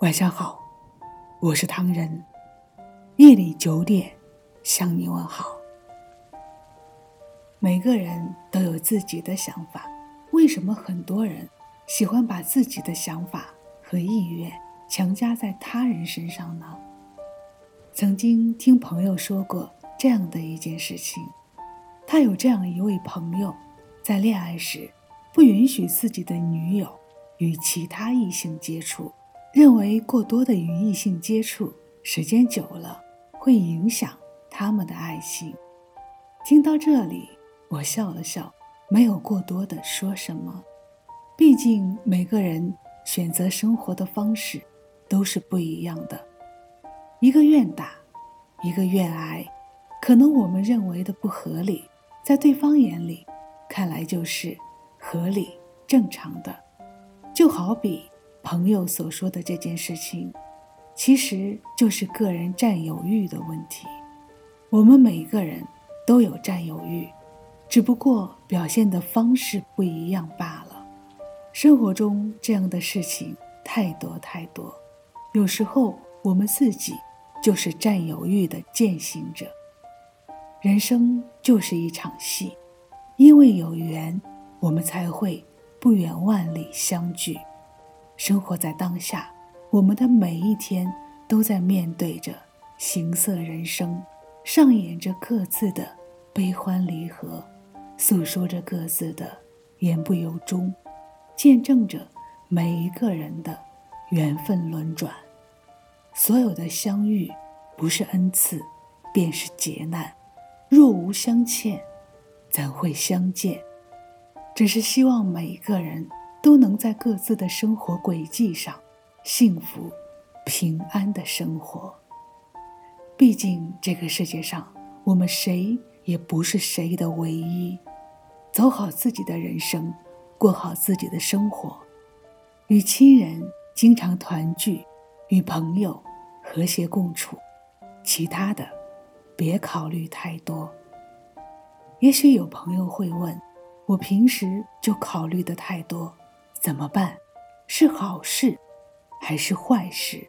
晚上好，我是唐人。夜里九点向你问好。每个人都有自己的想法，为什么很多人喜欢把自己的想法和意愿强加在他人身上呢？曾经听朋友说过这样的一件事情，他有这样一位朋友，在恋爱时不允许自己的女友与其他异性接触。认为过多的与异性接触，时间久了会影响他们的爱情。听到这里，我笑了笑，没有过多的说什么。毕竟每个人选择生活的方式都是不一样的。一个愿打，一个愿挨，可能我们认为的不合理，在对方眼里看来就是合理正常的。就好比。朋友所说的这件事情，其实就是个人占有欲的问题。我们每个人都有占有欲，只不过表现的方式不一样罢了。生活中这样的事情太多太多，有时候我们自己就是占有欲的践行者。人生就是一场戏，因为有缘，我们才会不远万里相聚。生活在当下，我们的每一天都在面对着行色人生，上演着各自的悲欢离合，诉说着各自的言不由衷，见证着每一个人的缘分轮转。所有的相遇，不是恩赐，便是劫难。若无相欠，怎会相见？只是希望每一个人。都能在各自的生活轨迹上幸福、平安的生活。毕竟这个世界上，我们谁也不是谁的唯一。走好自己的人生，过好自己的生活，与亲人经常团聚，与朋友和谐共处，其他的别考虑太多。也许有朋友会问：我平时就考虑的太多。怎么办？是好事还是坏事？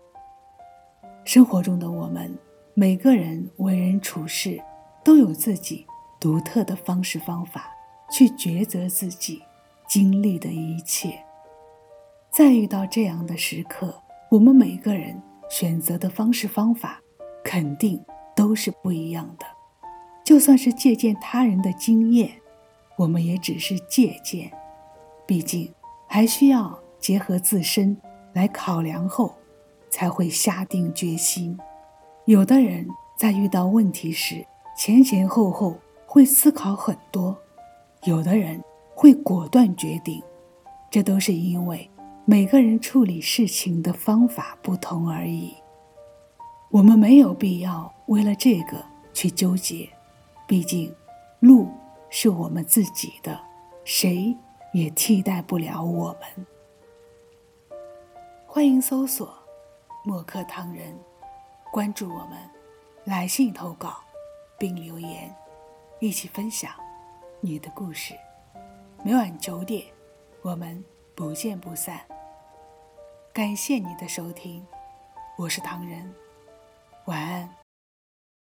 生活中的我们，每个人为人处事都有自己独特的方式方法去抉择自己经历的一切。在遇到这样的时刻，我们每个人选择的方式方法肯定都是不一样的。就算是借鉴他人的经验，我们也只是借鉴，毕竟。还需要结合自身来考量后，才会下定决心。有的人在遇到问题时，前前后后会思考很多；有的人会果断决定，这都是因为每个人处理事情的方法不同而已。我们没有必要为了这个去纠结，毕竟路是我们自己的，谁？也替代不了我们。欢迎搜索“墨客唐人”，关注我们，来信投稿并留言，一起分享你的故事。每晚九点，我们不见不散。感谢你的收听，我是唐人，晚安。